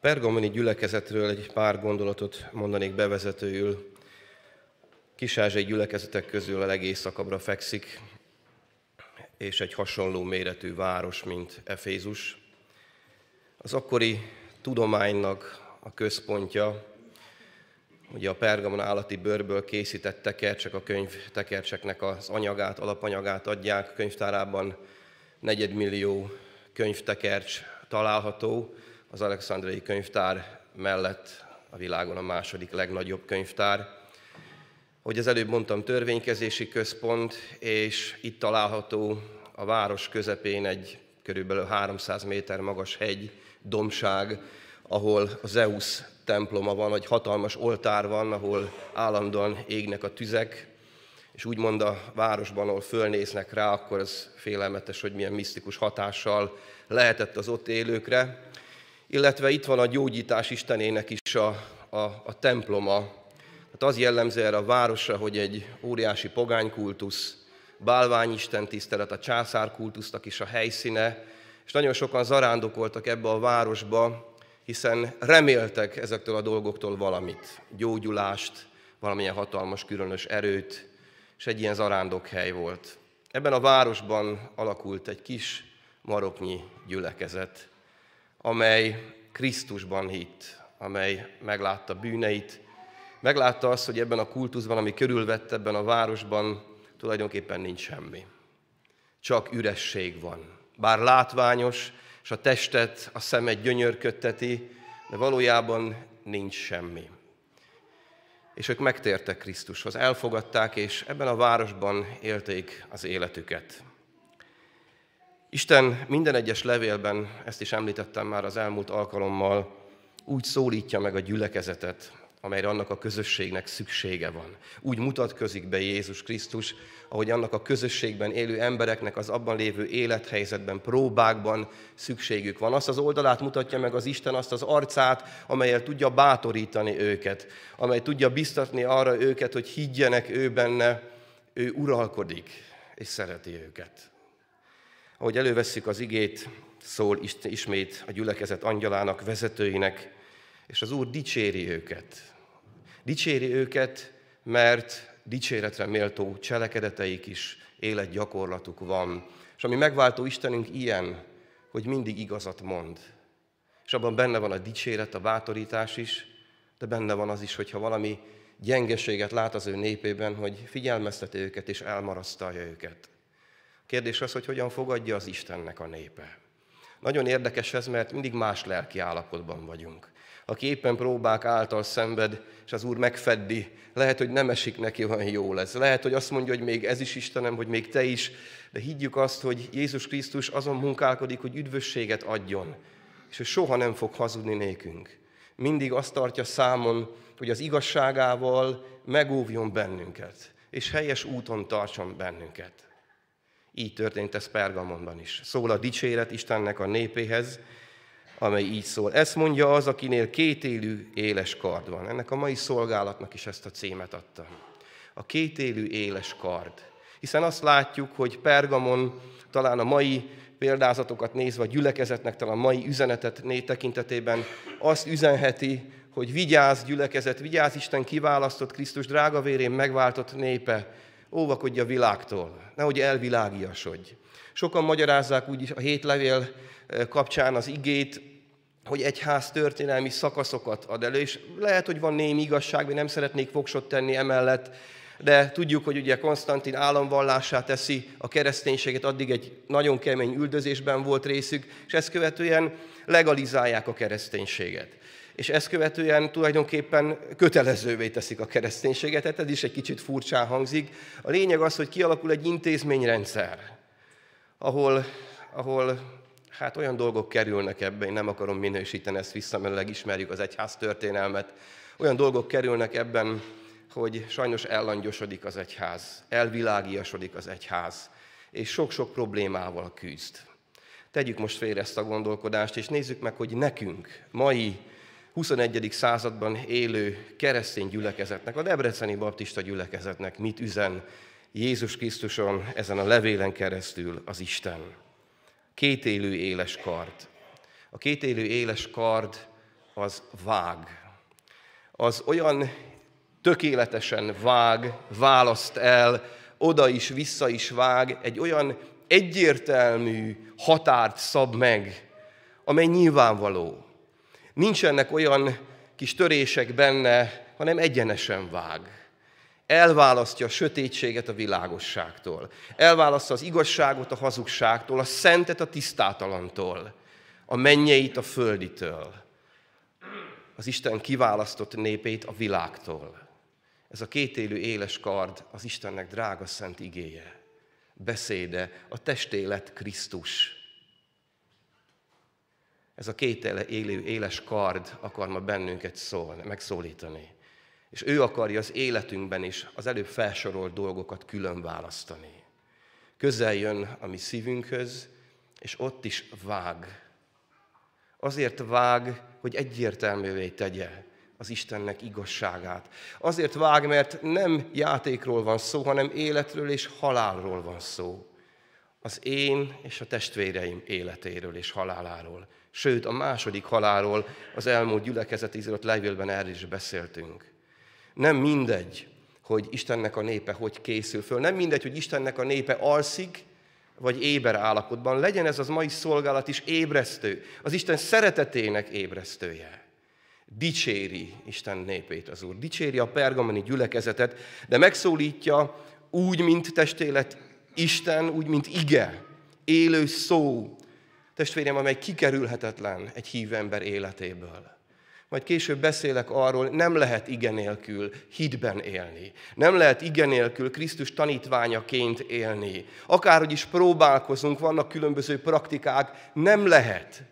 pergamoni gyülekezetről egy pár gondolatot mondanék bevezetőül. Kisázsai gyülekezetek közül a legészakabbra fekszik, és egy hasonló méretű város, mint Efézus. Az akkori tudománynak a központja, ugye a pergamon állati bőrből készített tekercsek, a könyv tekercseknek az anyagát, alapanyagát adják. Könyvtárában negyedmillió könyvtekercs található, az Alexandriai könyvtár mellett a világon a második legnagyobb könyvtár. Hogy az előbb mondtam, törvénykezési központ, és itt található a város közepén egy körülbelül 300 méter magas hegy, domság, ahol a Zeus temploma van, vagy hatalmas oltár van, ahol állandóan égnek a tüzek, és úgymond a városban, ahol fölnéznek rá, akkor ez félelmetes, hogy milyen misztikus hatással lehetett az ott élőkre. Illetve itt van a gyógyítás istenének is a, a, a temploma. Tehát az jellemző erre a városra, hogy egy óriási pogánykultusz, bálványisten tisztelet, a császárkultusznak is a helyszíne, és nagyon sokan zarándokoltak ebbe a városba, hiszen reméltek ezektől a dolgoktól valamit, gyógyulást, valamilyen hatalmas, különös erőt, és egy ilyen zarándokhely volt. Ebben a városban alakult egy kis maroknyi gyülekezet, amely Krisztusban hitt, amely meglátta bűneit, meglátta azt, hogy ebben a kultuszban, ami körülvett ebben a városban, tulajdonképpen nincs semmi. Csak üresség van. Bár látványos, és a testet, a szemet gyönyörködteti, de valójában nincs semmi. És ők megtértek Krisztushoz, elfogadták, és ebben a városban élték az életüket. Isten minden egyes levélben, ezt is említettem már az elmúlt alkalommal, úgy szólítja meg a gyülekezetet, amelyre annak a közösségnek szüksége van. Úgy mutatkozik be Jézus Krisztus, ahogy annak a közösségben élő embereknek az abban lévő élethelyzetben, próbákban szükségük van. Azt az oldalát mutatja meg az Isten, azt az arcát, amelyel tudja bátorítani őket, amely tudja biztatni arra őket, hogy higgyenek ő benne, ő uralkodik, és szereti őket. Ahogy elővesszük az igét, szól ismét a gyülekezet angyalának, vezetőinek, és az Úr dicséri őket. Dicséri őket, mert dicséretre méltó cselekedeteik is, életgyakorlatuk van. És ami megváltó Istenünk ilyen, hogy mindig igazat mond. És abban benne van a dicséret, a bátorítás is, de benne van az is, hogyha valami gyengeséget lát az ő népében, hogy figyelmezteti őket és elmarasztalja őket. Kérdés az, hogy hogyan fogadja az Istennek a népe. Nagyon érdekes ez, mert mindig más lelki állapotban vagyunk aki éppen próbák által szenved, és az Úr megfeddi, lehet, hogy nem esik neki olyan jó lesz. Lehet, hogy azt mondja, hogy még ez is Istenem, hogy még te is, de higgyük azt, hogy Jézus Krisztus azon munkálkodik, hogy üdvösséget adjon, és ő soha nem fog hazudni nékünk. Mindig azt tartja számon, hogy az igazságával megóvjon bennünket, és helyes úton tartson bennünket. Így történt ez Pergamonban is. Szól a dicséret Istennek a népéhez, amely így szól. Ezt mondja az, akinél kétélű éles kard van. Ennek a mai szolgálatnak is ezt a címet adta. A kétélű éles kard. Hiszen azt látjuk, hogy Pergamon talán a mai példázatokat nézve, a gyülekezetnek talán a mai üzenetet né tekintetében azt üzenheti, hogy vigyázz gyülekezet, vigyázz Isten kiválasztott Krisztus drágavérén megváltott népe, óvakodj a világtól, nehogy elvilágiasodj. Sokan magyarázzák úgy a hét eh, kapcsán az igét, hogy egy ház történelmi szakaszokat ad elő, és lehet, hogy van némi igazság, mi nem szeretnék voksot tenni emellett, de tudjuk, hogy ugye Konstantin államvallását teszi a kereszténységet, addig egy nagyon kemény üldözésben volt részük, és ezt követően legalizálják a kereszténységet. És ezt követően tulajdonképpen kötelezővé teszik a kereszténységet, tehát ez is egy kicsit furcsán hangzik. A lényeg az, hogy kialakul egy intézményrendszer, ahol, ahol hát olyan dolgok kerülnek ebbe, én nem akarom minősíteni ezt vissza, mert ismerjük az egyház történelmet, olyan dolgok kerülnek ebben, hogy sajnos ellangyosodik az egyház, elvilágiasodik az egyház, és sok-sok problémával küzd. Tegyük most félre ezt a gondolkodást, és nézzük meg, hogy nekünk, mai 21. században élő keresztény gyülekezetnek, a Debreceni Baptista gyülekezetnek mit üzen Jézus Krisztuson ezen a levélen keresztül az Isten kétélű éles kard. A kétélű éles kard az vág. Az olyan tökéletesen vág, választ el, oda is, vissza is vág, egy olyan egyértelmű határt szab meg, amely nyilvánvaló. Nincsenek olyan kis törések benne, hanem egyenesen vág. Elválasztja a sötétséget a világosságtól. Elválasztja az igazságot a hazugságtól, a szentet a tisztátalantól, a mennyeit a földitől. Az Isten kiválasztott népét a világtól. Ez a kétélű éles kard az Istennek drága szent igéje, beszéde, a testélet Krisztus. Ez a két élő éles kard akar ma bennünket szólni, megszólítani. És ő akarja az életünkben is az előbb felsorolt dolgokat külön választani. Közel jön a mi szívünkhöz, és ott is vág. Azért vág, hogy egyértelművé tegye az Istennek igazságát. Azért vág, mert nem játékról van szó, hanem életről és halálról van szó. Az én és a testvéreim életéről és haláláról. Sőt, a második halálról az elmúlt gyülekezet ízott levélben erről is beszéltünk. Nem mindegy, hogy Istennek a népe hogy készül föl. Nem mindegy, hogy Istennek a népe alszik, vagy éber állapotban. Legyen ez az mai szolgálat is ébresztő. Az Isten szeretetének ébresztője. Dicséri Isten népét az Úr. Dicséri a pergamoni gyülekezetet, de megszólítja úgy, mint testélet Isten, úgy, mint ige, élő szó, testvérem, amely kikerülhetetlen egy hívő ember életéből. Majd később beszélek arról, nem lehet igen nélkül hitben élni. Nem lehet igen nélkül Krisztus tanítványaként élni. Akárhogy is próbálkozunk, vannak különböző praktikák, nem lehet.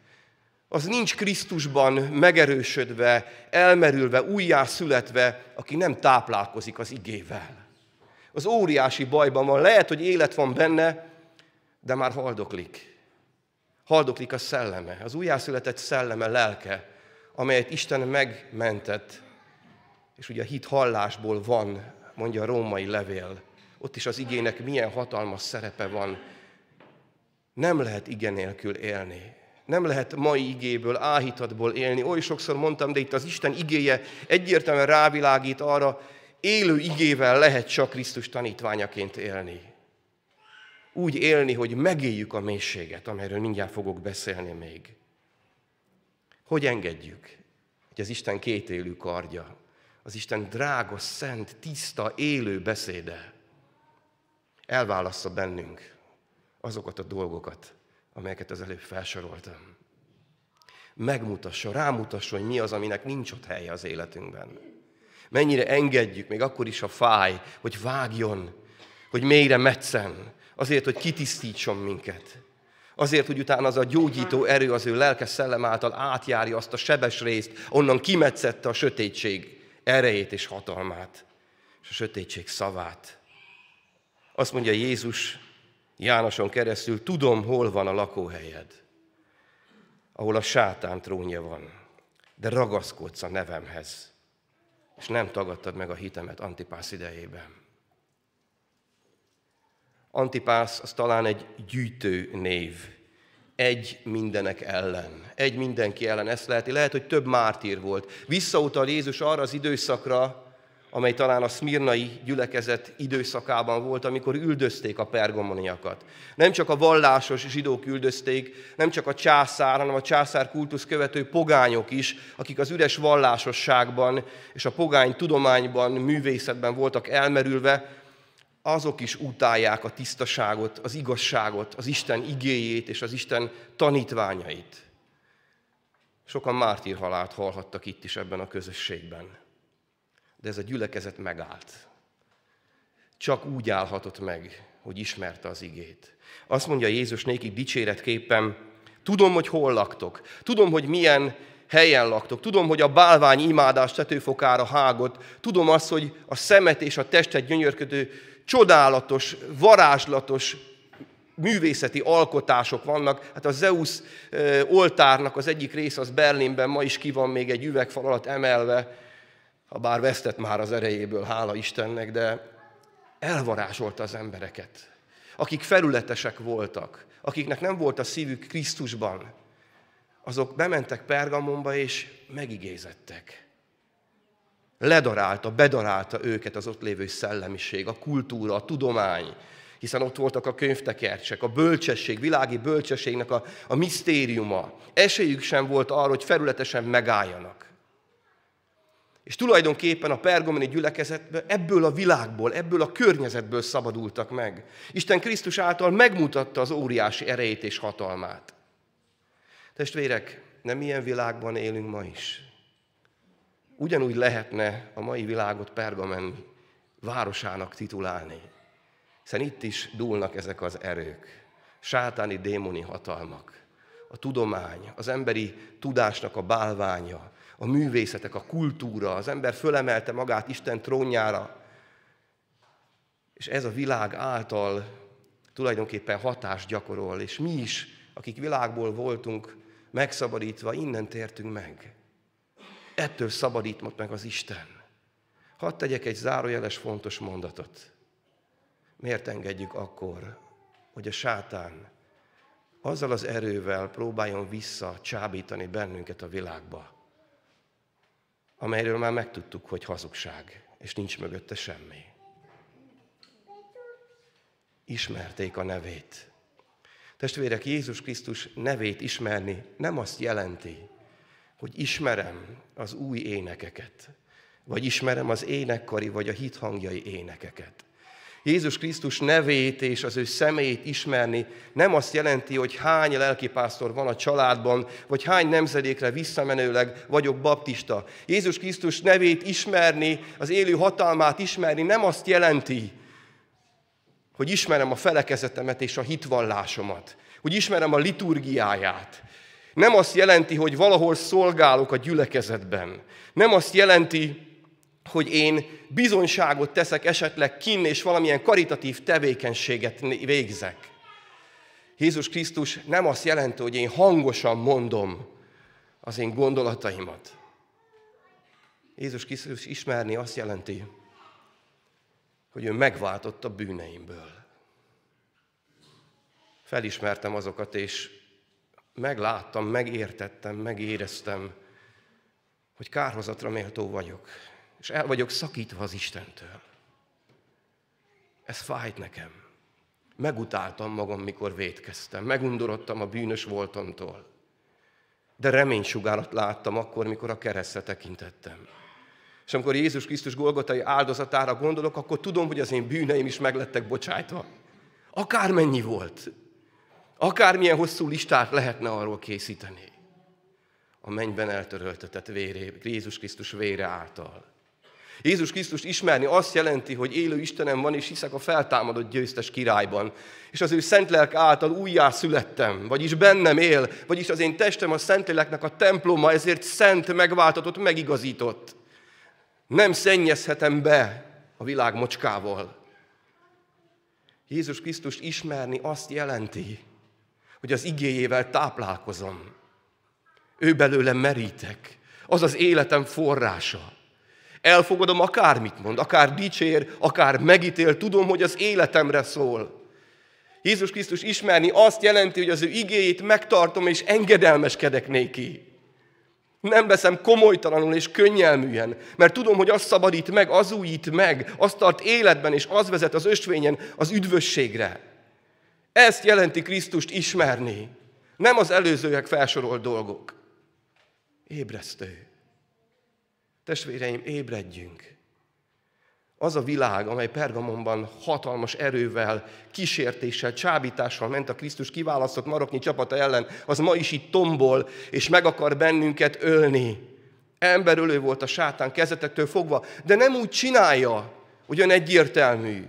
Az nincs Krisztusban megerősödve, elmerülve, újjászületve, aki nem táplálkozik az igével. Az óriási bajban van, lehet, hogy élet van benne, de már haldoklik. Haldoklik a szelleme, az újjászületett szelleme, lelke, amelyet Isten megmentett, és ugye a hit hallásból van, mondja a római levél. Ott is az igének milyen hatalmas szerepe van. Nem lehet igen nélkül élni. Nem lehet mai igéből, áhítatból élni. Oly sokszor mondtam, de itt az Isten igéje egyértelműen rávilágít arra, élő igével lehet csak Krisztus tanítványaként élni. Úgy élni, hogy megéljük a mélységet, amelyről mindjárt fogok beszélni még. Hogy engedjük, hogy az Isten kétélű kardja, az Isten drága, szent, tiszta, élő beszéde elválassza bennünk azokat a dolgokat, amelyeket az előbb felsoroltam. Megmutassa, rámutassa, hogy mi az, aminek nincs ott helye az életünkben. Mennyire engedjük, még akkor is a fáj, hogy vágjon, hogy mélyre metszen, azért, hogy kitisztítson minket. Azért, hogy utána az a gyógyító erő az ő lelke szellem által átjárja azt a sebes részt, onnan kimetszette a sötétség erejét és hatalmát, és a sötétség szavát. Azt mondja Jézus Jánoson keresztül, tudom, hol van a lakóhelyed, ahol a sátán trónja van, de ragaszkodsz a nevemhez, és nem tagadtad meg a hitemet Antipász idejében. Antipász az talán egy gyűjtő név, egy mindenek ellen, egy mindenki ellen, ezt lehet, lehet, hogy több mártír volt. Visszautal Jézus arra az időszakra, amely talán a szmirnai gyülekezet időszakában volt, amikor üldözték a pergamoniakat. Nem csak a vallásos zsidók üldözték, nem csak a császár, hanem a császár kultusz követő pogányok is, akik az üres vallásosságban és a pogány tudományban, művészetben voltak elmerülve, azok is utálják a tisztaságot, az igazságot, az Isten igéjét és az Isten tanítványait. Sokan mártírhalált hallhattak itt is ebben a közösségben. De ez a gyülekezet megállt. Csak úgy állhatott meg, hogy ismerte az igét. Azt mondja Jézus nékik dicséretképpen, tudom, hogy hol laktok, tudom, hogy milyen helyen laktok, tudom, hogy a bálvány imádás tetőfokára hágott, tudom azt, hogy a szemet és a testet gyönyörködő csodálatos, varázslatos művészeti alkotások vannak. Hát a Zeus oltárnak az egyik része az Berlinben ma is ki van még egy üvegfal alatt emelve, ha bár vesztett már az erejéből, hála Istennek, de elvarázsolta az embereket, akik felületesek voltak, akiknek nem volt a szívük Krisztusban, azok bementek Pergamonba, és megigézettek. Ledarálta, bedarálta őket az ott lévő szellemiség, a kultúra, a tudomány, hiszen ott voltak a könyvtekercsek, a bölcsesség, világi bölcsességnek a, a misztériuma. Esélyük sem volt arra, hogy felületesen megálljanak. És tulajdonképpen a pergamoni gyülekezetben ebből a világból, ebből a környezetből szabadultak meg. Isten Krisztus által megmutatta az óriási erejét és hatalmát. Testvérek, nem ilyen világban élünk ma is. Ugyanúgy lehetne a mai világot Pergamen városának titulálni. Hiszen itt is dúlnak ezek az erők, sátáni démoni hatalmak, a tudomány, az emberi tudásnak a bálványa, a művészetek, a kultúra, az ember fölemelte magát Isten trónjára, és ez a világ által tulajdonképpen hatást gyakorol, és mi is, akik világból voltunk, megszabadítva, innen tértünk meg. Ettől szabadít meg az Isten. Hadd tegyek egy zárójeles fontos mondatot. Miért engedjük akkor, hogy a sátán azzal az erővel próbáljon vissza csábítani bennünket a világba, amelyről már megtudtuk, hogy hazugság, és nincs mögötte semmi. Ismerték a nevét. Testvérek, Jézus Krisztus nevét ismerni nem azt jelenti, hogy ismerem az új énekeket, vagy ismerem az énekkari, vagy a hithangjai énekeket. Jézus Krisztus nevét és az ő személyét ismerni nem azt jelenti, hogy hány lelkipásztor van a családban, vagy hány nemzedékre visszamenőleg vagyok baptista. Jézus Krisztus nevét ismerni, az élő hatalmát ismerni nem azt jelenti, hogy ismerem a felekezetemet és a hitvallásomat, hogy ismerem a liturgiáját. Nem azt jelenti, hogy valahol szolgálok a gyülekezetben. Nem azt jelenti, hogy én bizonyságot teszek esetleg kin és valamilyen karitatív tevékenységet végzek. Jézus Krisztus nem azt jelenti, hogy én hangosan mondom az én gondolataimat. Jézus Krisztus ismerni azt jelenti, hogy ő megváltott a bűneimből. Felismertem azokat, és megláttam, megértettem, megéreztem, hogy kárhozatra méltó vagyok, és el vagyok szakítva az Istentől. Ez fájt nekem. Megutáltam magam, mikor vétkeztem, megundorodtam a bűnös voltomtól. De reménysugárat láttam akkor, mikor a keresztre tekintettem. És amikor Jézus Krisztus Golgotai áldozatára gondolok, akkor tudom, hogy az én bűneim is meglettek bocsájtva. Akármennyi volt. Akármilyen hosszú listát lehetne arról készíteni. A mennyben eltöröltetett véré, Jézus Krisztus vére által. Jézus Krisztus ismerni azt jelenti, hogy élő Istenem van, és hiszek a feltámadott győztes királyban. És az ő szent lelk által újjá születtem, vagyis bennem él, vagyis az én testem a Szentléleknek a temploma, ezért szent, megváltatott, megigazított. Nem szennyezhetem be a világ mocskával. Jézus Krisztus ismerni azt jelenti, hogy az igéjével táplálkozom. Ő belőle merítek. Az az életem forrása. Elfogadom akármit mond, akár dicsér, akár megítél, tudom, hogy az életemre szól. Jézus Krisztus ismerni azt jelenti, hogy az ő igéjét megtartom és engedelmeskedek néki. Nem veszem komolytalanul és könnyelműen, mert tudom, hogy az szabadít meg, az újít meg, az tart életben, és az vezet az ösvényen az üdvösségre. Ezt jelenti Krisztust ismerni, nem az előzőek felsorolt dolgok. Ébresztő. Testvéreim, ébredjünk! Az a világ, amely Pergamonban hatalmas erővel, kísértéssel, csábítással ment a Krisztus kiválasztott maroknyi csapata ellen, az ma is itt tombol, és meg akar bennünket ölni. Emberölő volt a sátán kezetektől fogva, de nem úgy csinálja, ugyan egyértelmű.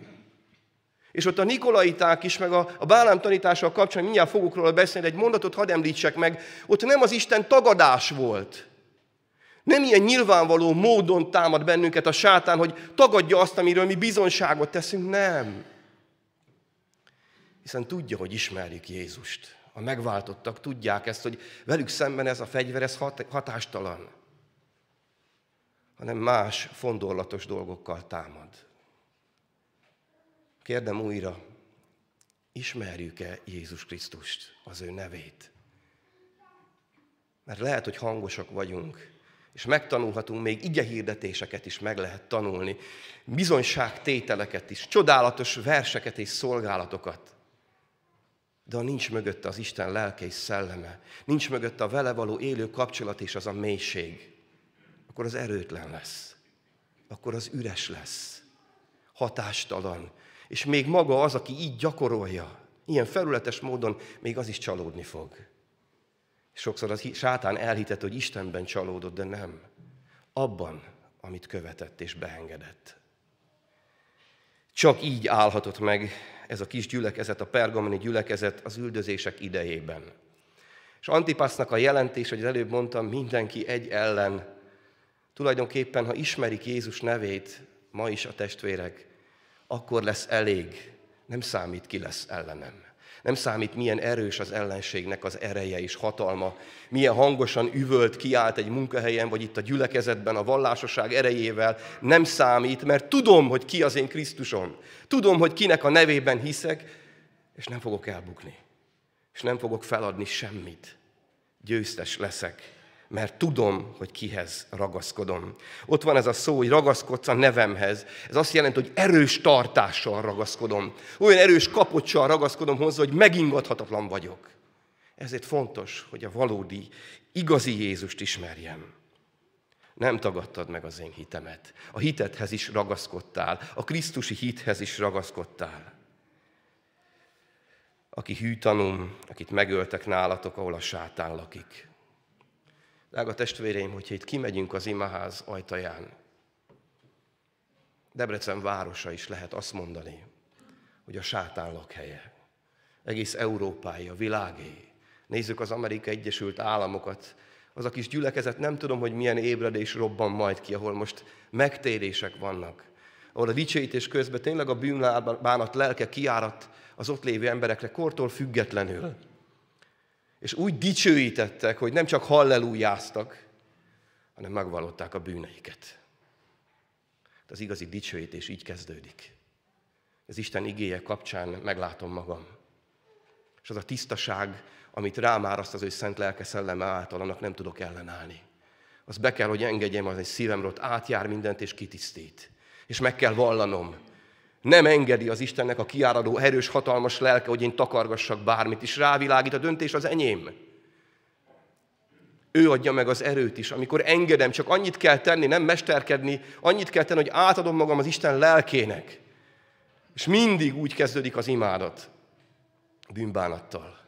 És ott a Nikolaiták is, meg a, a Bálám tanítással kapcsolatban mindjárt fogok róla beszélni, egy mondatot hadd említsek meg, ott nem az Isten tagadás volt, nem ilyen nyilvánvaló módon támad bennünket a sátán, hogy tagadja azt, amiről mi bizonságot teszünk. Nem. Hiszen tudja, hogy ismerjük Jézust. A megváltottak tudják ezt, hogy velük szemben ez a fegyver, ez hatástalan. Hanem más fondorlatos dolgokkal támad. Kérdem újra, ismerjük-e Jézus Krisztust, az ő nevét? Mert lehet, hogy hangosak vagyunk, és megtanulhatunk, még ige hirdetéseket is meg lehet tanulni, bizonyságtételeket is, csodálatos verseket és szolgálatokat. De ha nincs mögötte az Isten lelke és szelleme, nincs mögötte a vele való élő kapcsolat és az a mélység, akkor az erőtlen lesz. Akkor az üres lesz. Hatástalan. És még maga az, aki így gyakorolja, ilyen felületes módon, még az is csalódni fog. Sokszor az sátán elhitett, hogy Istenben csalódott, de nem. Abban, amit követett és beengedett. Csak így állhatott meg ez a kis gyülekezet, a pergamoni gyülekezet az üldözések idejében. És Antipasznak a jelentés, hogy előbb mondtam, mindenki egy ellen, tulajdonképpen, ha ismerik Jézus nevét, ma is a testvérek, akkor lesz elég, nem számít, ki lesz ellenem. Nem számít, milyen erős az ellenségnek az ereje és hatalma, milyen hangosan üvölt, kiállt egy munkahelyen, vagy itt a gyülekezetben a vallásosság erejével. Nem számít, mert tudom, hogy ki az én Krisztusom. Tudom, hogy kinek a nevében hiszek, és nem fogok elbukni. És nem fogok feladni semmit. Győztes leszek mert tudom, hogy kihez ragaszkodom. Ott van ez a szó, hogy ragaszkodsz a nevemhez. Ez azt jelenti, hogy erős tartással ragaszkodom. Olyan erős kapocsal ragaszkodom hozzá, hogy megingathatatlan vagyok. Ezért fontos, hogy a valódi, igazi Jézust ismerjem. Nem tagadtad meg az én hitemet. A hitethez is ragaszkodtál, a Krisztusi hithez is ragaszkodtál. Aki hűtanum, akit megöltek nálatok, ahol a sátán lakik. Drága testvéreim, hogyha itt kimegyünk az imaház ajtaján, Debrecen városa is lehet azt mondani, hogy a sátán lakhelye. Egész Európái, a világé. Nézzük az Amerikai Egyesült Államokat, az a kis gyülekezet, nem tudom, hogy milyen ébredés robban majd ki, ahol most megtérések vannak, ahol a dicsőítés közben tényleg a bűnbánat lelke kiárat az ott lévő emberekre kortól függetlenül. És úgy dicsőítettek, hogy nem csak hallelujáztak, hanem megvallották a bűneiket. De az igazi dicsőítés így kezdődik. Az Isten igéje kapcsán meglátom magam. És az a tisztaság, amit rám azt az ő szent lelke szelleme által, annak nem tudok ellenállni. Az be kell, hogy engedjem, az egy szívemről átjár mindent és kitisztít. És meg kell vallanom, nem engedi az Istennek a kiáradó erős, hatalmas lelke, hogy én takargassak bármit, és rávilágít a döntés az enyém. Ő adja meg az erőt is. Amikor engedem, csak annyit kell tenni, nem mesterkedni, annyit kell tenni, hogy átadom magam az Isten lelkének. És mindig úgy kezdődik az imádat, bűnbánattal.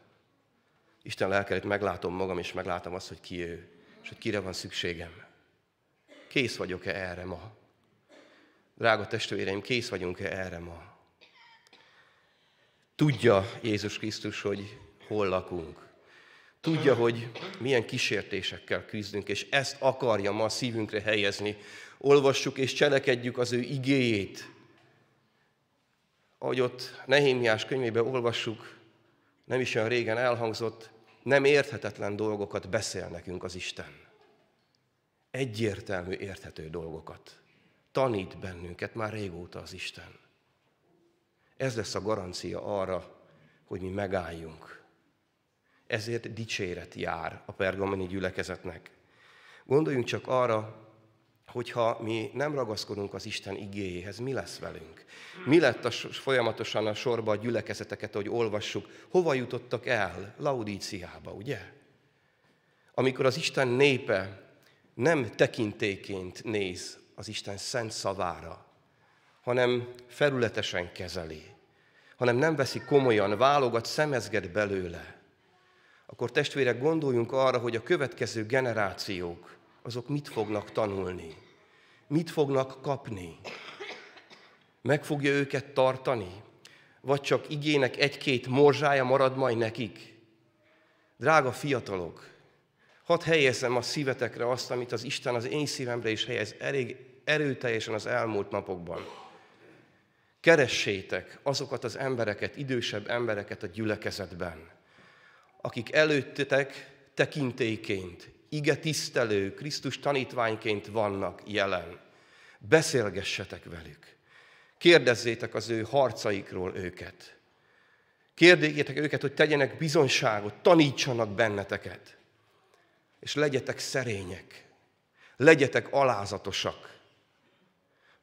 Isten lelkelét meglátom magam, és meglátom azt, hogy ki ő, és hogy kire van szükségem. Kész vagyok-e erre ma? Drága testvéreim, kész vagyunk-e erre ma? Tudja Jézus Krisztus, hogy hol lakunk. Tudja, hogy milyen kísértésekkel küzdünk, és ezt akarja ma a szívünkre helyezni. Olvassuk és cselekedjük az ő igéjét. Ahogy ott Nehémiás könyvében olvassuk, nem is olyan régen elhangzott, nem érthetetlen dolgokat beszél nekünk az Isten. Egyértelmű, érthető dolgokat tanít bennünket már régóta az Isten. Ez lesz a garancia arra, hogy mi megálljunk. Ezért dicséret jár a pergamoni gyülekezetnek. Gondoljunk csak arra, hogyha mi nem ragaszkodunk az Isten igéjéhez, mi lesz velünk? Mi lett a, folyamatosan a sorba a gyülekezeteket, hogy olvassuk, hova jutottak el? Laudíciába, ugye? Amikor az Isten népe nem tekintéként néz az Isten szent szavára, hanem felületesen kezeli, hanem nem veszi komolyan, válogat, szemezget belőle, akkor testvérek, gondoljunk arra, hogy a következő generációk, azok mit fognak tanulni, mit fognak kapni, meg fogja őket tartani, vagy csak igének egy-két morzsája marad majd nekik. Drága fiatalok, hadd helyezzem a szívetekre azt, amit az Isten az én szívemre is helyez. Elég erőteljesen az elmúlt napokban. Keressétek azokat az embereket, idősebb embereket a gyülekezetben, akik előttetek tekintélyként, ige tisztelő, Krisztus tanítványként vannak jelen. Beszélgessetek velük. Kérdezzétek az ő harcaikról őket. Kérdéjétek őket, hogy tegyenek bizonyságot, tanítsanak benneteket. És legyetek szerények, legyetek alázatosak,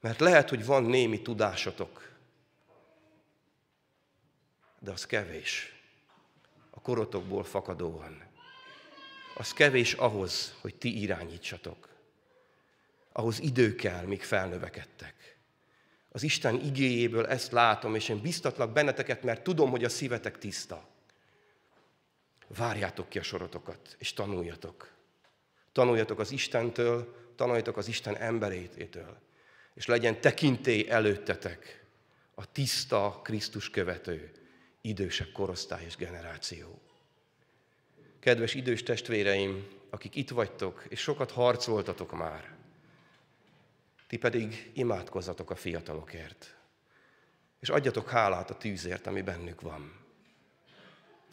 mert lehet, hogy van némi tudásotok, de az kevés a korotokból fakadóan. Az kevés ahhoz, hogy ti irányítsatok. Ahhoz idő kell, míg felnövekedtek. Az Isten igéjéből ezt látom, és én biztatlak benneteket, mert tudom, hogy a szívetek tiszta. Várjátok ki a sorotokat, és tanuljatok. Tanuljatok az Istentől, tanuljatok az Isten emberétől, és legyen tekintély előttetek a tiszta Krisztus követő, idősebb korosztály és generáció. Kedves idős testvéreim, akik itt vagytok, és sokat harcoltatok már, ti pedig imádkozzatok a fiatalokért, és adjatok hálát a tűzért, ami bennük van.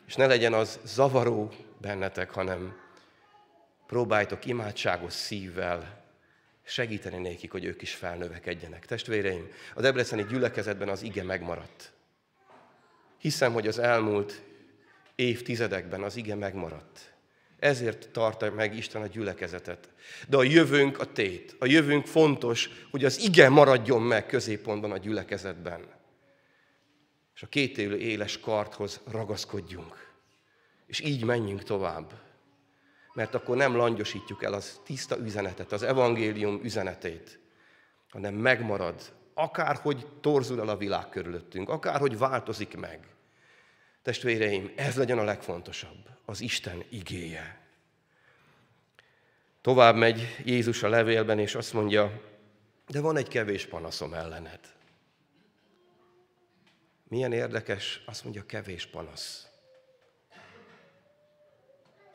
És ne legyen az zavaró bennetek, hanem próbáljátok imádságos szívvel segíteni nékik, hogy ők is felnövekedjenek. Testvéreim, a Debreceni gyülekezetben az ige megmaradt. Hiszem, hogy az elmúlt évtizedekben az ige megmaradt. Ezért tartja meg Isten a gyülekezetet. De a jövőnk a tét. A jövőnk fontos, hogy az ige maradjon meg középpontban a gyülekezetben. És a két élő éles karthoz ragaszkodjunk. És így menjünk tovább. Mert akkor nem langyosítjuk el az tiszta üzenetet, az evangélium üzenetét, hanem megmarad, akárhogy torzul el a világ körülöttünk, akárhogy változik meg. Testvéreim, ez legyen a legfontosabb, az Isten igéje. Tovább megy Jézus a levélben, és azt mondja, de van egy kevés panaszom ellened. Milyen érdekes, azt mondja, kevés panasz.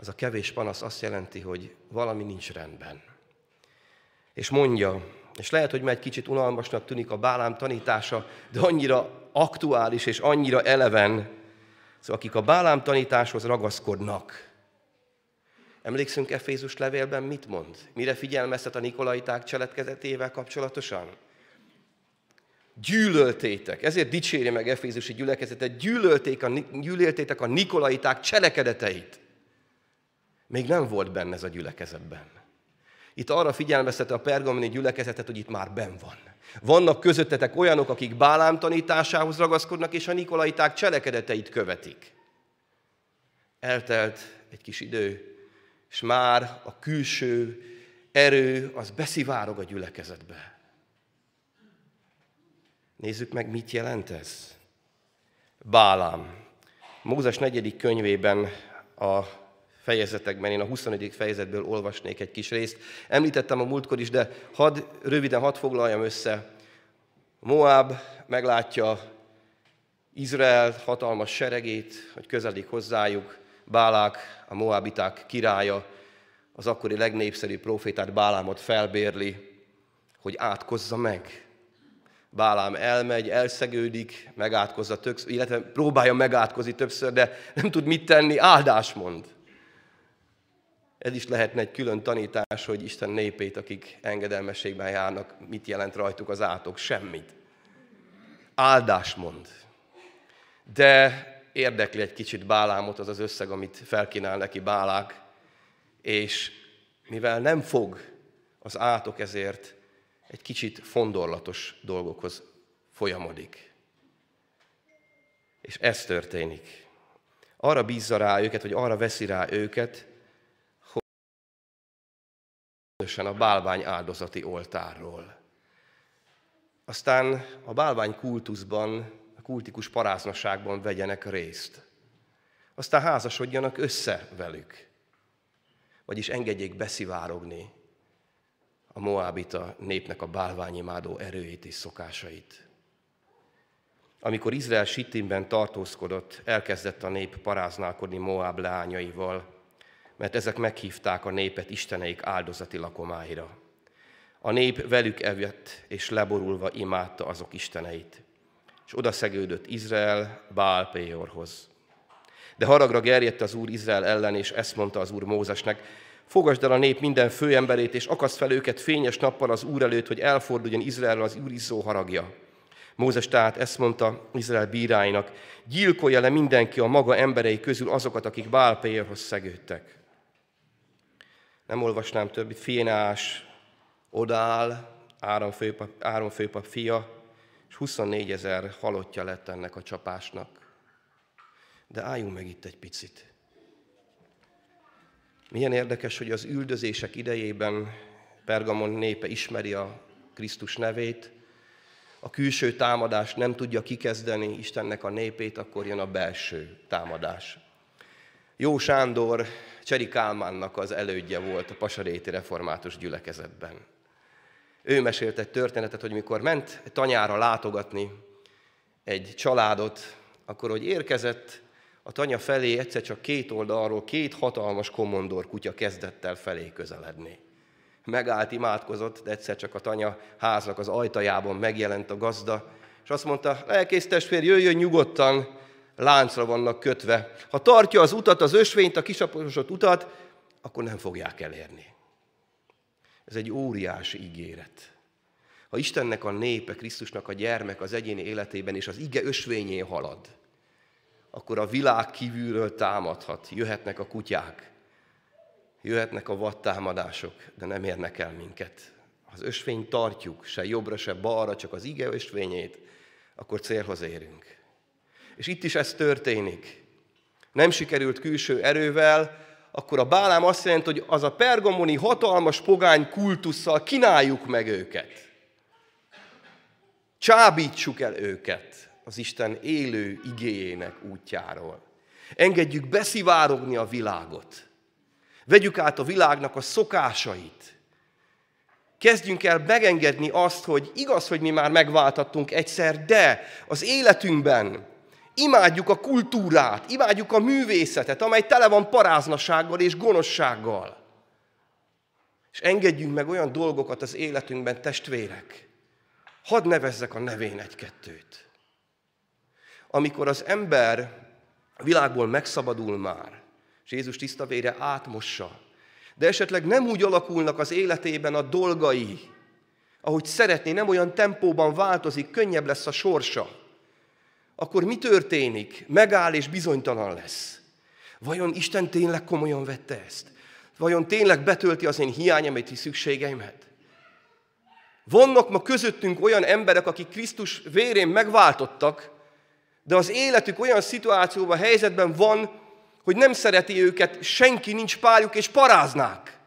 Az a kevés panasz azt jelenti, hogy valami nincs rendben. És mondja, és lehet, hogy már egy kicsit unalmasnak tűnik a Bálám tanítása, de annyira aktuális és annyira eleven, Szóval akik a Bálám tanításhoz ragaszkodnak. Emlékszünk Efézus levélben mit mond? Mire figyelmeztet a Nikolaiták cselekedetével kapcsolatosan? Gyűlöltétek, ezért dicséri meg Efézusi gyülekezetet, gyűlölték a, gyűlöltétek a Nikolaiták cselekedeteit. Még nem volt benne ez a gyülekezetben. Itt arra figyelmeztette a pergamoni gyülekezetet, hogy itt már ben van. Vannak közöttetek olyanok, akik Bálám tanításához ragaszkodnak, és a Nikolaiták cselekedeteit követik. Eltelt egy kis idő, és már a külső erő az beszivárog a gyülekezetbe. Nézzük meg, mit jelent ez. Bálám. Mózes negyedik könyvében a fejezetekben, én a 21. fejezetből olvasnék egy kis részt. Említettem a múltkor is, de had, röviden hadd foglaljam össze. Moab meglátja Izrael hatalmas seregét, hogy közelik hozzájuk. Bálák, a Moabiták királya, az akkori legnépszerűbb profétát Bálámot felbérli, hogy átkozza meg. Bálám elmegy, elszegődik, megátkozza többször, illetve próbálja megátkozni többször, de nem tud mit tenni, áldás mond. Ez is lehetne egy külön tanítás, hogy Isten népét, akik engedelmességben járnak, mit jelent rajtuk az átok? Semmit. Áldás mond. De érdekli egy kicsit Bálámot az az összeg, amit felkínál neki Bálák, és mivel nem fog az átok ezért, egy kicsit fondorlatos dolgokhoz folyamodik. És ez történik. Arra bízza rá őket, vagy arra veszi rá őket, különösen a bálvány áldozati oltárról. Aztán a bálvány kultuszban, a kultikus paráznaságban vegyenek részt. Aztán házasodjanak össze velük. Vagyis engedjék beszivárogni a Moábita népnek a bálványimádó erőjét és szokásait. Amikor Izrael Sittimben tartózkodott, elkezdett a nép paráználkodni Moáb leányaival, mert ezek meghívták a népet isteneik áldozati lakomáira. A nép velük evett, és leborulva imádta azok isteneit. És oda szegődött Izrael Bál Péorhoz. De haragra gerjedt az Úr Izrael ellen, és ezt mondta az Úr Mózesnek, fogasd el a nép minden főemberét, és akaszt fel őket fényes nappal az Úr előtt, hogy elforduljon Izrael az Úr izzó haragja. Mózes tehát ezt mondta Izrael bíráinak, gyilkolja le mindenki a maga emberei közül azokat, akik Bál Péorhoz szegődtek. Nem olvasnám többit, Fienás odáll, Áron főpap, Áron főpap fia, és 24 ezer halottja lett ennek a csapásnak. De álljunk meg itt egy picit. Milyen érdekes, hogy az üldözések idejében Pergamon népe ismeri a Krisztus nevét, a külső támadás nem tudja kikezdeni Istennek a népét, akkor jön a belső támadás. Jó Sándor Cseri Kálmánnak az elődje volt a Pasaréti Református gyülekezetben. Ő mesélt egy történetet, hogy mikor ment tanyára látogatni egy családot, akkor, hogy érkezett a tanya felé, egyszer csak két oldalról két hatalmas komondor kutya kezdett el felé közeledni. Megállt, imádkozott, de egyszer csak a tanya háznak az ajtajában megjelent a gazda, és azt mondta, lelkész testvér, jöjjön nyugodtan, láncra vannak kötve. Ha tartja az utat, az ösvényt, a kisaposott utat, akkor nem fogják elérni. Ez egy óriási ígéret. Ha Istennek a népe, Krisztusnak a gyermek az egyéni életében és az ige ösvényén halad, akkor a világ kívülről támadhat, jöhetnek a kutyák, jöhetnek a vadtámadások, de nem érnek el minket. Az ösvényt tartjuk, se jobbra, se balra, csak az ige ösvényét, akkor célhoz érünk. És itt is ez történik. Nem sikerült külső erővel, akkor a bálám azt jelenti, hogy az a pergamoni hatalmas pogány kultusszal kínáljuk meg őket. Csábítsuk el őket az Isten élő igéjének útjáról. Engedjük beszivárogni a világot. Vegyük át a világnak a szokásait. Kezdjünk el megengedni azt, hogy igaz, hogy mi már megváltattunk egyszer, de az életünkben Imádjuk a kultúrát, imádjuk a művészetet, amely tele van paráznasággal és gonoszsággal. És engedjünk meg olyan dolgokat az életünkben, testvérek. Hadd nevezzek a nevén egy-kettőt. Amikor az ember a világból megszabadul már, és Jézus tiszta vére átmossa, de esetleg nem úgy alakulnak az életében a dolgai, ahogy szeretné, nem olyan tempóban változik, könnyebb lesz a sorsa, akkor mi történik? Megáll és bizonytalan lesz. Vajon Isten tényleg komolyan vette ezt? Vajon tényleg betölti az én hiányemeti szükségeimet? Vannak ma közöttünk olyan emberek, akik Krisztus vérén megváltottak, de az életük olyan szituációban, helyzetben van, hogy nem szereti őket, senki nincs párjuk, és paráznák.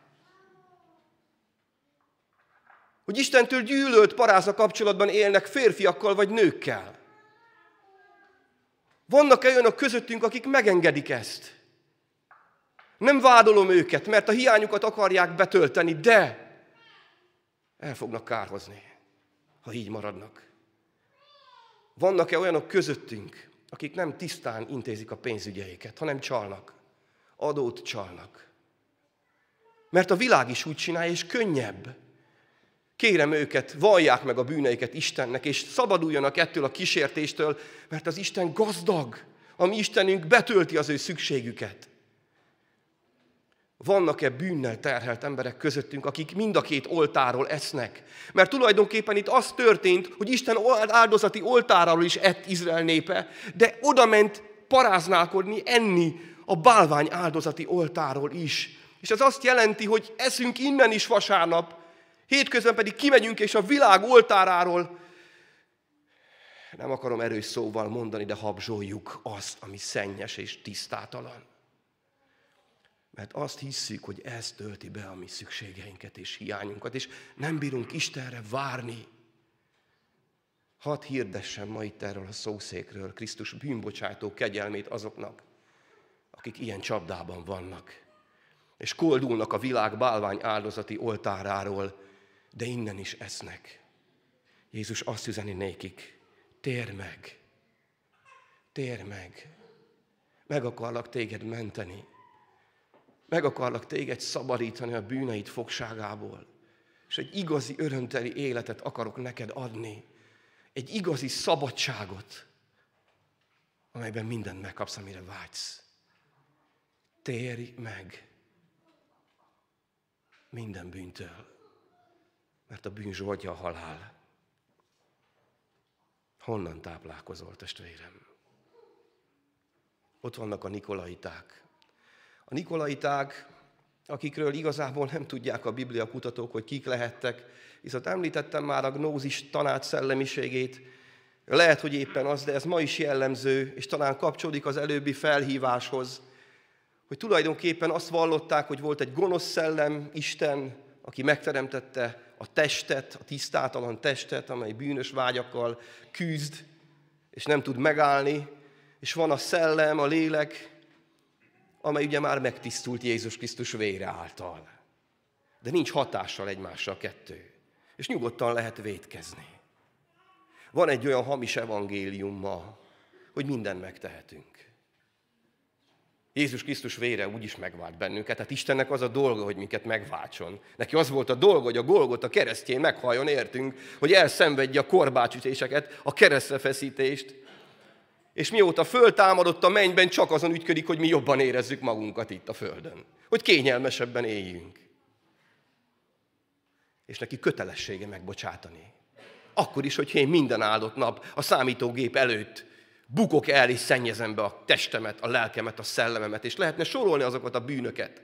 Hogy Istentől gyűlölt paráza kapcsolatban élnek férfiakkal vagy nőkkel. Vannak-e olyanok közöttünk, akik megengedik ezt? Nem vádolom őket, mert a hiányukat akarják betölteni, de el fognak kárhozni, ha így maradnak. Vannak-e olyanok közöttünk, akik nem tisztán intézik a pénzügyeiket, hanem csalnak, adót csalnak? Mert a világ is úgy csinálja, és könnyebb. Kérem őket, vallják meg a bűneiket Istennek, és szabaduljanak ettől a kísértéstől, mert az Isten gazdag. A mi Istenünk betölti az ő szükségüket. Vannak-e bűnnel terhelt emberek közöttünk, akik mind a két oltáról esznek? Mert tulajdonképpen itt az történt, hogy Isten áldozati oltáráról is ett Izrael népe, de oda ment paráználkodni, enni a bálvány áldozati oltáról is. És ez azt jelenti, hogy eszünk innen is vasárnap, Hétközben pedig kimegyünk, és a világ oltáráról nem akarom erős szóval mondani, de habzsoljuk azt, ami szennyes és tisztátalan. Mert azt hisszük, hogy ez tölti be a mi szükségeinket és hiányunkat, és nem bírunk Istenre várni. Hadd hirdessem ma itt erről a szószékről Krisztus bűnbocsátó kegyelmét azoknak, akik ilyen csapdában vannak, és koldulnak a világ bálvány áldozati oltáráról, de innen is esznek. Jézus azt üzeni nékik, tér meg, tér meg, meg akarlak téged menteni, meg akarlak téged szabadítani a bűneid fogságából, és egy igazi örömteli életet akarok neked adni, egy igazi szabadságot, amelyben mindent megkapsz, amire vágysz. Térj meg minden bűntől mert a bűn zsoldja a halál. Honnan táplálkozol, testvérem? Ott vannak a nikolaiták. A nikolaiták akikről igazából nem tudják a Biblia kutatók, hogy kik lehettek, viszont említettem már a gnózis tanács szellemiségét, lehet, hogy éppen az, de ez ma is jellemző, és talán kapcsolódik az előbbi felhíváshoz, hogy tulajdonképpen azt vallották, hogy volt egy gonosz szellem, Isten, aki megteremtette a testet, a tisztátalan testet, amely bűnös vágyakkal küzd, és nem tud megállni, és van a szellem, a lélek, amely ugye már megtisztult Jézus Krisztus vére által. De nincs hatással egymásra a kettő. És nyugodtan lehet védkezni. Van egy olyan hamis evangélium ma, hogy mindent megtehetünk. Jézus Krisztus vére úgyis megvált bennünket, tehát Istennek az a dolga, hogy minket megváltson. Neki az volt a dolga, hogy a Golgot, a keresztjén meghalljon értünk, hogy elszenvedje a korbácsütéseket, a keresztrefeszítést, és mióta föltámadott a mennyben, csak azon ügyködik, hogy mi jobban érezzük magunkat itt a földön. Hogy kényelmesebben éljünk. És neki kötelessége megbocsátani. Akkor is, hogy én minden áldott nap a számítógép előtt bukok el és szennyezem be a testemet, a lelkemet, a szellememet, és lehetne sorolni azokat a bűnöket.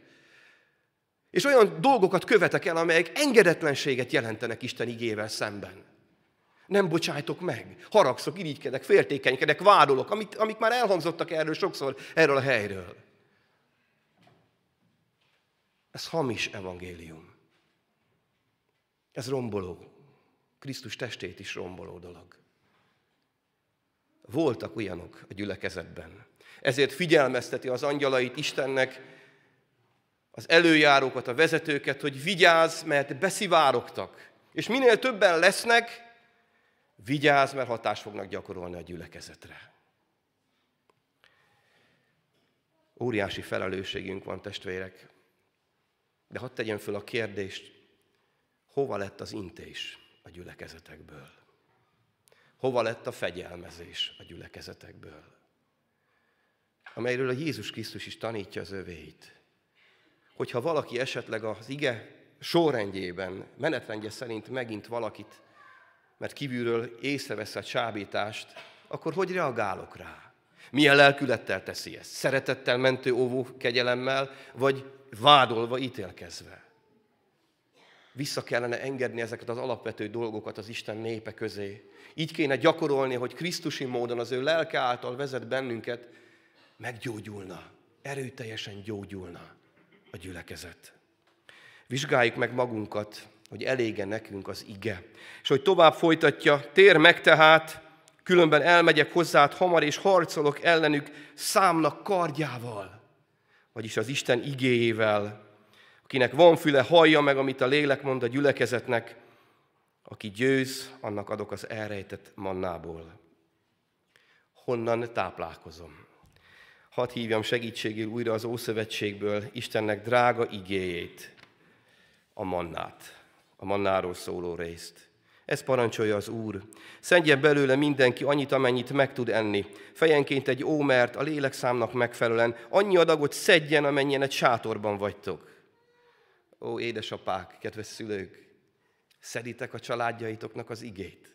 És olyan dolgokat követek el, amelyek engedetlenséget jelentenek Isten igével szemben. Nem bocsájtok meg, haragszok, irigykedek, féltékenykedek, vádolok, amit, amik már elhangzottak erről sokszor, erről a helyről. Ez hamis evangélium. Ez romboló. Krisztus testét is romboló dolog. Voltak olyanok a gyülekezetben. Ezért figyelmezteti az angyalait Istennek, az előjárókat, a vezetőket, hogy vigyázz, mert beszivárogtak. És minél többen lesznek, vigyázz, mert hatást fognak gyakorolni a gyülekezetre. Óriási felelősségünk van, testvérek. De hadd tegyem föl a kérdést, hova lett az intés a gyülekezetekből? Hova lett a fegyelmezés a gyülekezetekből? Amelyről a Jézus Krisztus is tanítja az övéit. Hogyha valaki esetleg az ige sorrendjében, menetrendje szerint megint valakit, mert kívülről észrevesz a csábítást, akkor hogy reagálok rá? Milyen lelkülettel teszi ezt? Szeretettel, mentő, óvó kegyelemmel, vagy vádolva, ítélkezve? Vissza kellene engedni ezeket az alapvető dolgokat az Isten népe közé. Így kéne gyakorolni, hogy Krisztusi módon az ő lelke által vezet bennünket, meggyógyulna, erőteljesen gyógyulna a gyülekezet. Vizsgáljuk meg magunkat, hogy elége nekünk az ige. És hogy tovább folytatja, tér meg tehát, különben elmegyek hozzád hamar, és harcolok ellenük számnak kardjával, vagyis az Isten igéjével, Akinek van füle, hallja meg, amit a lélek mond a gyülekezetnek. Aki győz, annak adok az elrejtett mannából. Honnan táplálkozom? Hadd hívjam segítségül újra az Ószövetségből Istennek drága igéjét, a mannát, a mannáról szóló részt. Ez parancsolja az Úr. Szedjen belőle mindenki annyit, amennyit meg tud enni. Fejenként egy ómert a lélekszámnak megfelelően. Annyi adagot szedjen, amennyien egy sátorban vagytok. Ó, édesapák, kedves szülők, szeditek a családjaitoknak az igét.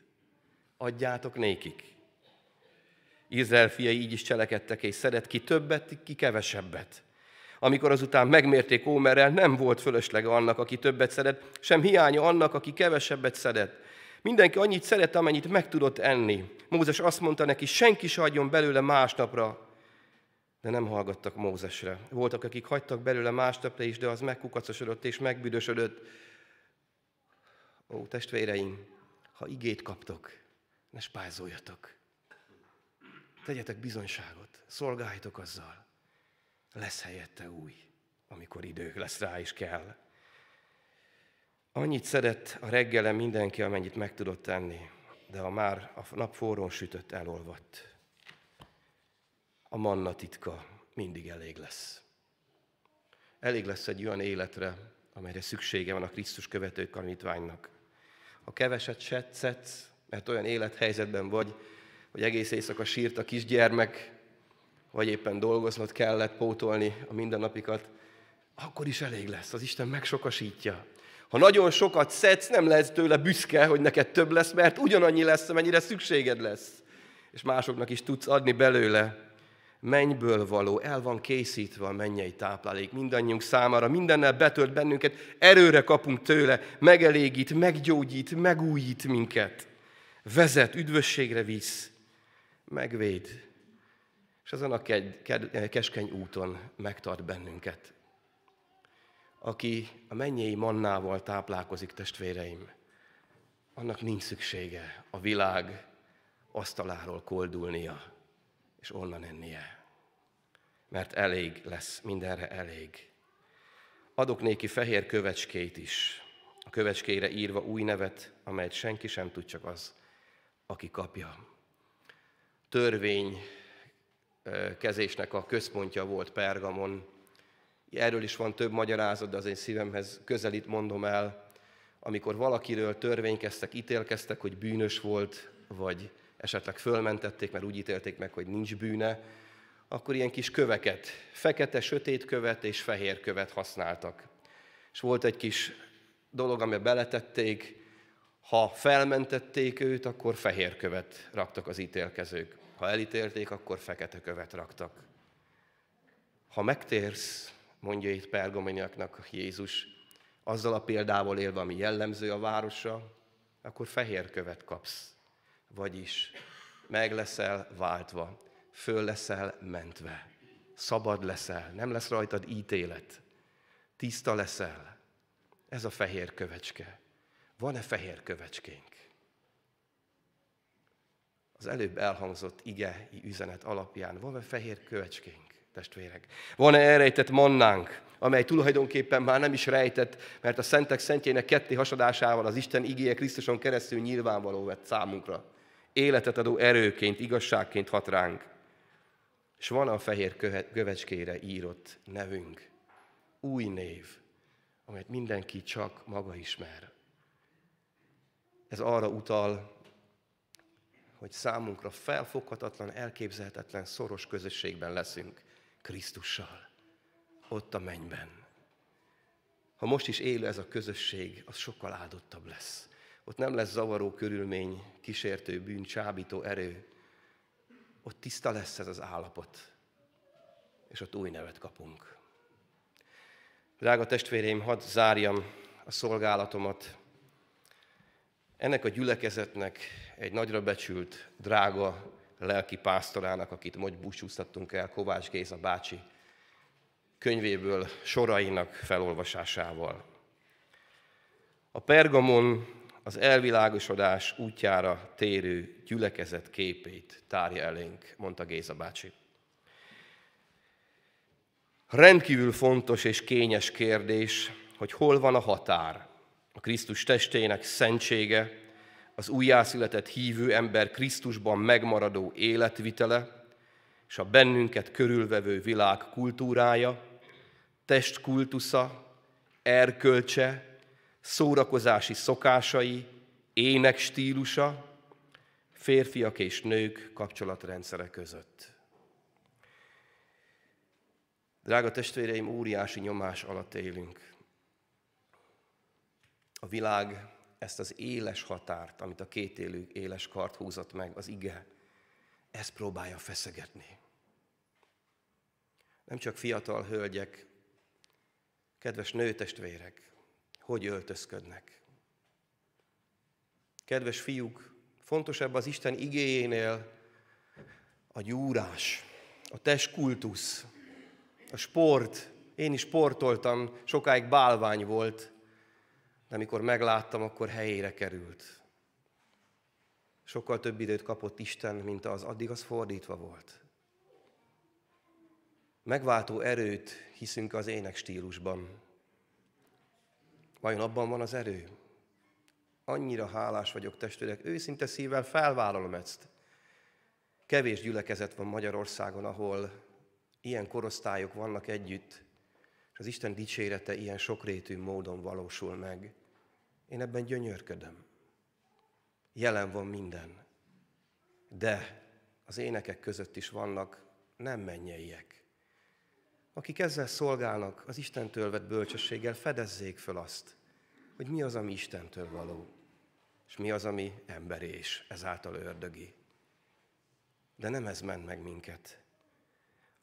Adjátok nékik. Izrael fiai így is cselekedtek, és szedett ki többet, ki kevesebbet. Amikor azután megmérték Ómerrel, nem volt fölöslege annak, aki többet szedett, sem hiánya annak, aki kevesebbet szedett. Mindenki annyit szedett, amennyit meg tudott enni. Mózes azt mondta neki, senki se adjon belőle másnapra, de nem hallgattak Mózesre. Voltak, akik hagytak belőle másnapra is, de az megkukacosodott és megbüdösödött. Ó, testvéreim, ha igét kaptok, ne spájzoljatok. Tegyetek bizonyságot, szolgáljatok azzal. Lesz helyette új, amikor idő lesz rá is kell. Annyit szedett a reggelen mindenki, amennyit meg tudott tenni, de a már a nap forrón sütött, elolvadt a manna titka mindig elég lesz. Elég lesz egy olyan életre, amelyre szüksége van a Krisztus követő tanítványnak. Ha keveset szedsz, mert olyan élethelyzetben vagy, hogy egész éjszaka sírt a kisgyermek, vagy éppen dolgoznod kellett pótolni a mindennapikat, akkor is elég lesz. Az Isten megsokasítja. Ha nagyon sokat szedsz, nem lesz tőle büszke, hogy neked több lesz, mert ugyanannyi lesz, amennyire szükséged lesz. És másoknak is tudsz adni belőle mennyből való, el van készítve a mennyei táplálék mindannyiunk számára, mindennel betölt bennünket, erőre kapunk tőle, megelégít, meggyógyít, megújít minket, vezet, üdvösségre visz, megvéd, és azon a keskeny úton megtart bennünket. Aki a mennyei mannával táplálkozik, testvéreim, annak nincs szüksége a világ asztaláról koldulnia, és onnan ennie. Mert elég lesz, mindenre elég. Adok néki fehér kövecskét is, a kövecskére írva új nevet, amelyet senki sem tud, csak az, aki kapja. Törvény kezésnek a központja volt Pergamon. Erről is van több magyarázat, de az én szívemhez közelít mondom el, amikor valakiről törvénykeztek, ítélkeztek, hogy bűnös volt, vagy esetleg fölmentették, mert úgy ítélték meg, hogy nincs bűne, akkor ilyen kis köveket, fekete, sötét követ és fehér követ használtak. És volt egy kis dolog, amiben beletették, ha felmentették őt, akkor fehér követ raktak az ítélkezők. Ha elítélték, akkor fekete követ raktak. Ha megtérsz, mondja itt Pergamoniaknak Jézus, azzal a példával élve, ami jellemző a városra, akkor fehér követ kapsz. Vagyis meg leszel váltva, föl leszel mentve, szabad leszel, nem lesz rajtad ítélet, tiszta leszel. Ez a fehér kövecske. Van-e fehér kövecskénk? Az előbb elhangzott ige üzenet alapján van-e fehér kövecskénk, testvérek? Van-e elrejtett mannánk, amely tulajdonképpen már nem is rejtett, mert a szentek szentjének ketté hasadásával az Isten igéje Krisztuson keresztül nyilvánvaló vett számunkra. Életet adó erőként, igazságként hat ránk. És van a fehér kövecskére írott nevünk, új név, amelyet mindenki csak maga ismer. Ez arra utal, hogy számunkra felfoghatatlan, elképzelhetetlen, szoros közösségben leszünk Krisztussal, ott a mennyben. Ha most is élő ez a közösség, az sokkal áldottabb lesz. Ott nem lesz zavaró körülmény, kísértő bűn, csábító erő. Ott tiszta lesz ez az állapot, és ott új nevet kapunk. Drága testvéreim, hadd zárjam a szolgálatomat ennek a gyülekezetnek egy nagyra becsült, drága lelki pásztorának, akit most búcsúztattunk el, Kovács Géza bácsi, könyvéből sorainak felolvasásával. A Pergamon az elvilágosodás útjára térő gyülekezet képét tárja elénk, mondta Géza bácsi. Rendkívül fontos és kényes kérdés, hogy hol van a határ a Krisztus testének szentsége, az újjászületett hívő ember Krisztusban megmaradó életvitele, és a bennünket körülvevő világ kultúrája, testkultusza, erkölcse, szórakozási szokásai, ének stílusa, férfiak és nők kapcsolatrendszere között. Drága testvéreim, óriási nyomás alatt élünk. A világ ezt az éles határt, amit a két élő éles kart húzott meg, az ige, ezt próbálja feszegetni. Nem csak fiatal hölgyek, kedves nőtestvérek, hogy öltözködnek. Kedves fiúk, fontosabb az Isten igéjénél a gyúrás, a testkultusz, a sport. Én is sportoltam, sokáig bálvány volt, de amikor megláttam, akkor helyére került. Sokkal több időt kapott Isten, mint az, addig az fordítva volt. Megváltó erőt hiszünk az ének stílusban. Vajon abban van az erő? Annyira hálás vagyok, testvérek, őszinte szívvel felvállalom ezt. Kevés gyülekezet van Magyarországon, ahol ilyen korosztályok vannak együtt, és az Isten dicsérete ilyen sokrétű módon valósul meg. Én ebben gyönyörködöm. Jelen van minden. De az énekek között is vannak nem mennyeiek. Akik ezzel szolgálnak, az Istentől vett bölcsességgel fedezzék föl azt, hogy mi az, ami Istentől való, és mi az, ami emberi és ezáltal ördögi. De nem ez ment meg minket,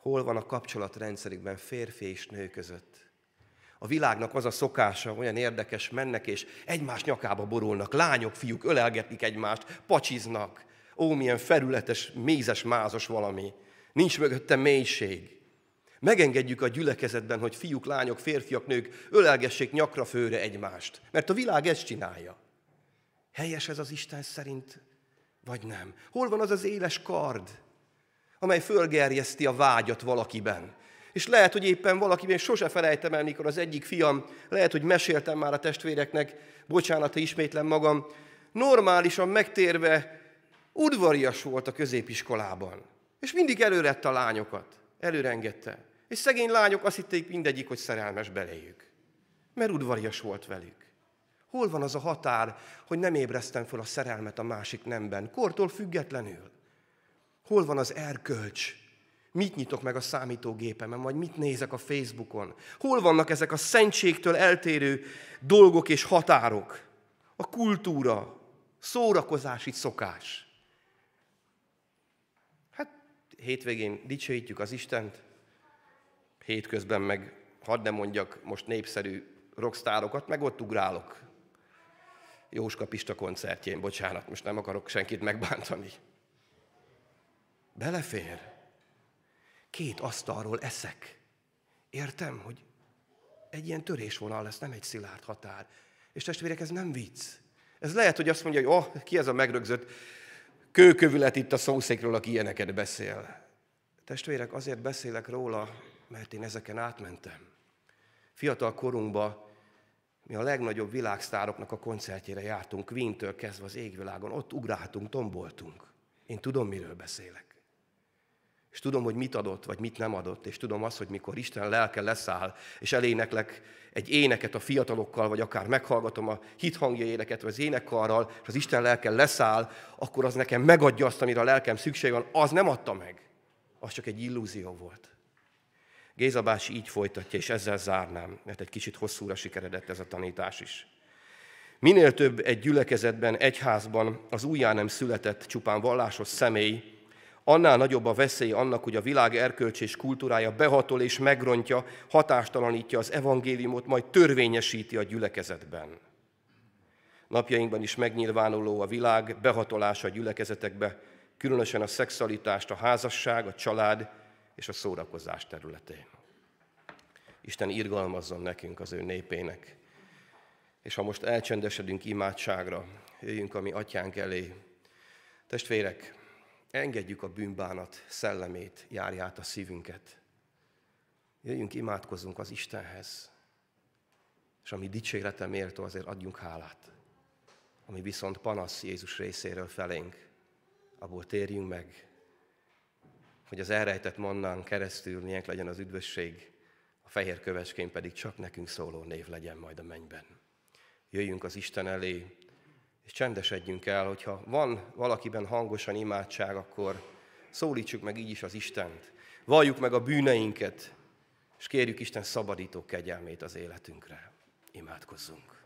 Hol van a kapcsolatrendszerükben férfi és nő között? A világnak az a szokása, olyan érdekes, mennek és egymás nyakába borulnak, lányok, fiúk ölelgetik egymást, pacsiznak. Ó, milyen felületes, mézes, mázos valami. Nincs mögötte mélység. Megengedjük a gyülekezetben, hogy fiúk, lányok, férfiak, nők ölelgessék nyakra főre egymást. Mert a világ ezt csinálja. Helyes ez az Isten szerint, vagy nem? Hol van az az éles kard, amely fölgerjeszti a vágyat valakiben? És lehet, hogy éppen valaki, én sose felejtem el, mikor az egyik fiam, lehet, hogy meséltem már a testvéreknek, bocsánat, ismétlem magam, normálisan megtérve udvarias volt a középiskolában. És mindig előrette a lányokat, előrengedte. És szegény lányok azt hitték mindegyik, hogy szerelmes beléjük. Mert udvarias volt velük. Hol van az a határ, hogy nem ébresztem fel a szerelmet a másik nemben, kortól függetlenül? Hol van az erkölcs, Mit nyitok meg a számítógépemen, vagy mit nézek a Facebookon? Hol vannak ezek a szentségtől eltérő dolgok és határok? A kultúra, szórakozási szokás. Hát hétvégén dicsőítjük az Istent, hétközben meg, hadd ne mondjak most népszerű rockstárokat, meg ott ugrálok. Jóska Pista koncertjén, bocsánat, most nem akarok senkit megbántani. Belefér két asztalról eszek. Értem, hogy egy ilyen törésvonal lesz, nem egy szilárd határ. És testvérek, ez nem vicc. Ez lehet, hogy azt mondja, hogy oh, ki ez a megrögzött kőkövület itt a szószékről, aki ilyeneket beszél. Testvérek, azért beszélek róla, mert én ezeken átmentem. Fiatal korunkban mi a legnagyobb világsztároknak a koncertjére jártunk, Queen-től kezdve az égvilágon, ott ugráltunk, tomboltunk. Én tudom, miről beszélek. És tudom, hogy mit adott, vagy mit nem adott, és tudom azt, hogy mikor Isten lelke leszáll, és eléneklek egy éneket a fiatalokkal, vagy akár meghallgatom a hithangja éneket, vagy az énekkarral, és az Isten lelke leszáll, akkor az nekem megadja azt, amire a lelkem szükség van, az nem adta meg. Az csak egy illúzió volt. Géza bácsi így folytatja, és ezzel zárnám, mert egy kicsit hosszúra sikeredett ez a tanítás is. Minél több egy gyülekezetben, egyházban az újjá nem született csupán vallásos személy, annál nagyobb a veszély annak, hogy a világ erkölcs és kultúrája behatol és megrontja, hatástalanítja az evangéliumot, majd törvényesíti a gyülekezetben. Napjainkban is megnyilvánuló a világ behatolása a gyülekezetekbe, különösen a szexualitást, a házasság, a család és a szórakozás területén. Isten irgalmazzon nekünk az ő népének. És ha most elcsendesedünk imádságra, jöjjünk a mi atyánk elé. Testvérek, Engedjük a bűnbánat szellemét, járját a szívünket. Jöjjünk, imádkozzunk az Istenhez. És ami dicsérete méltó, azért adjunk hálát. Ami viszont panasz Jézus részéről felénk, abból térjünk meg, hogy az elrejtett mannán keresztül milyen legyen az üdvösség, a fehér kövecskén pedig csak nekünk szóló név legyen majd a mennyben. Jöjjünk az Isten elé, és csendesedjünk el, hogyha van valakiben hangosan imádság, akkor szólítsuk meg így is az Istent. Valljuk meg a bűneinket, és kérjük Isten szabadító kegyelmét az életünkre. Imádkozzunk.